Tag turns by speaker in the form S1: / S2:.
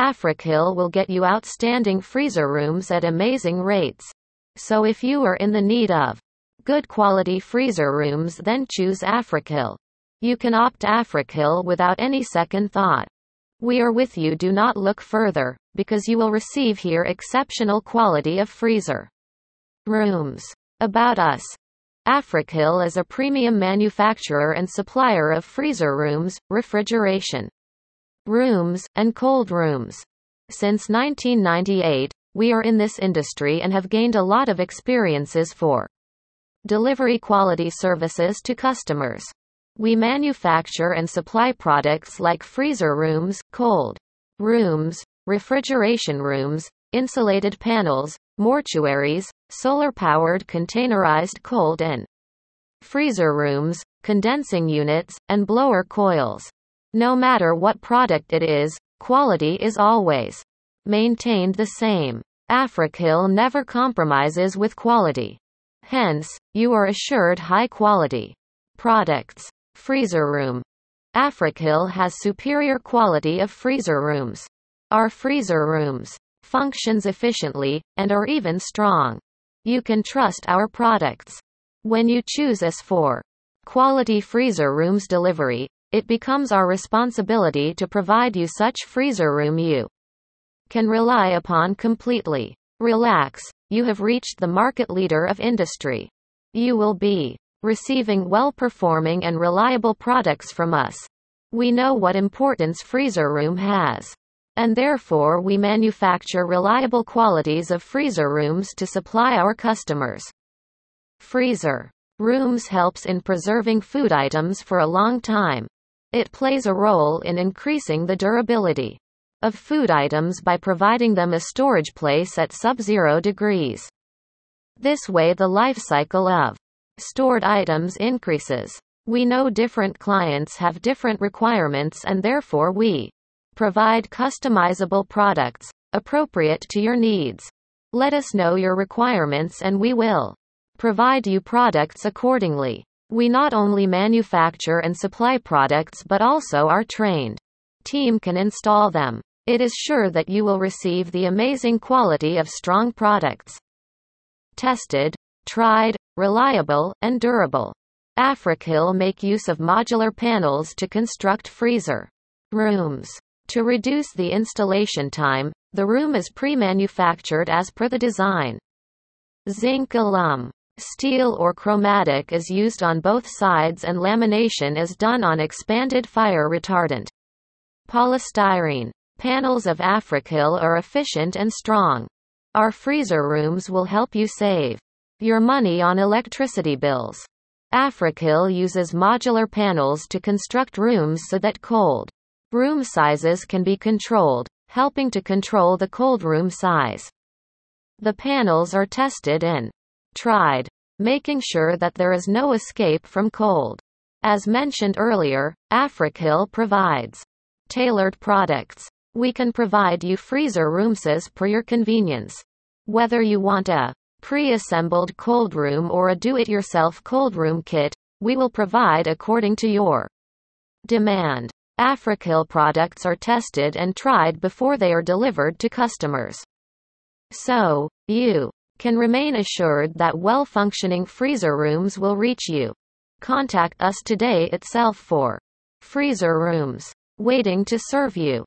S1: Africhill will get you outstanding freezer rooms at amazing rates. So if you are in the need of good quality freezer rooms then choose Africhill. You can opt Africhill without any second thought. We are with you do not look further, because you will receive here exceptional quality of freezer rooms. About us. Africhill is a premium manufacturer and supplier of freezer rooms, refrigeration rooms, and cold rooms. Since 1998, we are in this industry and have gained a lot of experiences for delivery quality services to customers. We manufacture and supply products like freezer rooms, cold rooms, refrigeration rooms, insulated panels, mortuaries, solar-powered containerized cold and freezer rooms, condensing units, and blower coils. No matter what product it is, quality is always maintained the same. Africhill never compromises with quality. Hence, you are assured high quality products. Freezer room. Africhill has superior quality of freezer rooms. Our freezer rooms functions efficiently and are even strong. You can trust our products. When you choose us for quality freezer rooms delivery, it becomes our responsibility to provide you such freezer room you can rely upon completely. Relax, you have reached the market leader of industry. You will be receiving well-performing and reliable products from us. We know what importance freezer room has. And therefore we manufacture reliable qualities of freezer rooms to supply our customers. Freezer rooms helps in preserving food items for a long time. It plays a role in increasing the durability of food items by providing them a storage place at sub-zero degrees. This way the life cycle of stored items increases. We know different clients have different requirements and therefore we provide customizable products appropriate to your needs. Let us know your requirements and we will provide you products accordingly. We not only manufacture and supply products but also our trained team can install them. It is sure that you will receive the amazing quality of strong products. Tested, tried, reliable, and durable. Africhill make use of modular panels to construct freezer rooms. To reduce the installation time, the room is pre-manufactured as per the design. Zincalume Steel or Chromadek is used on both sides and lamination is done on expanded fire retardant. Polystyrene. Panels of Africhill are efficient and strong. Our freezer rooms will help you save your money on electricity bills. Africhill uses modular panels to construct rooms so that cold room sizes can be controlled, helping to control the cold room size. The panels are tested and tried, making sure that there is no escape from cold. As mentioned earlier, Africhill provides tailored products. We can provide you freezer roomses per your convenience. Whether you want a pre-assembled cold room or a do-it-yourself cold room kit, we will provide according to your demand. Africhill products are tested and tried before they are delivered to customers. So, you can remain assured that well-functioning freezer rooms will reach you. Contact us today itself for freezer rooms waiting to serve you.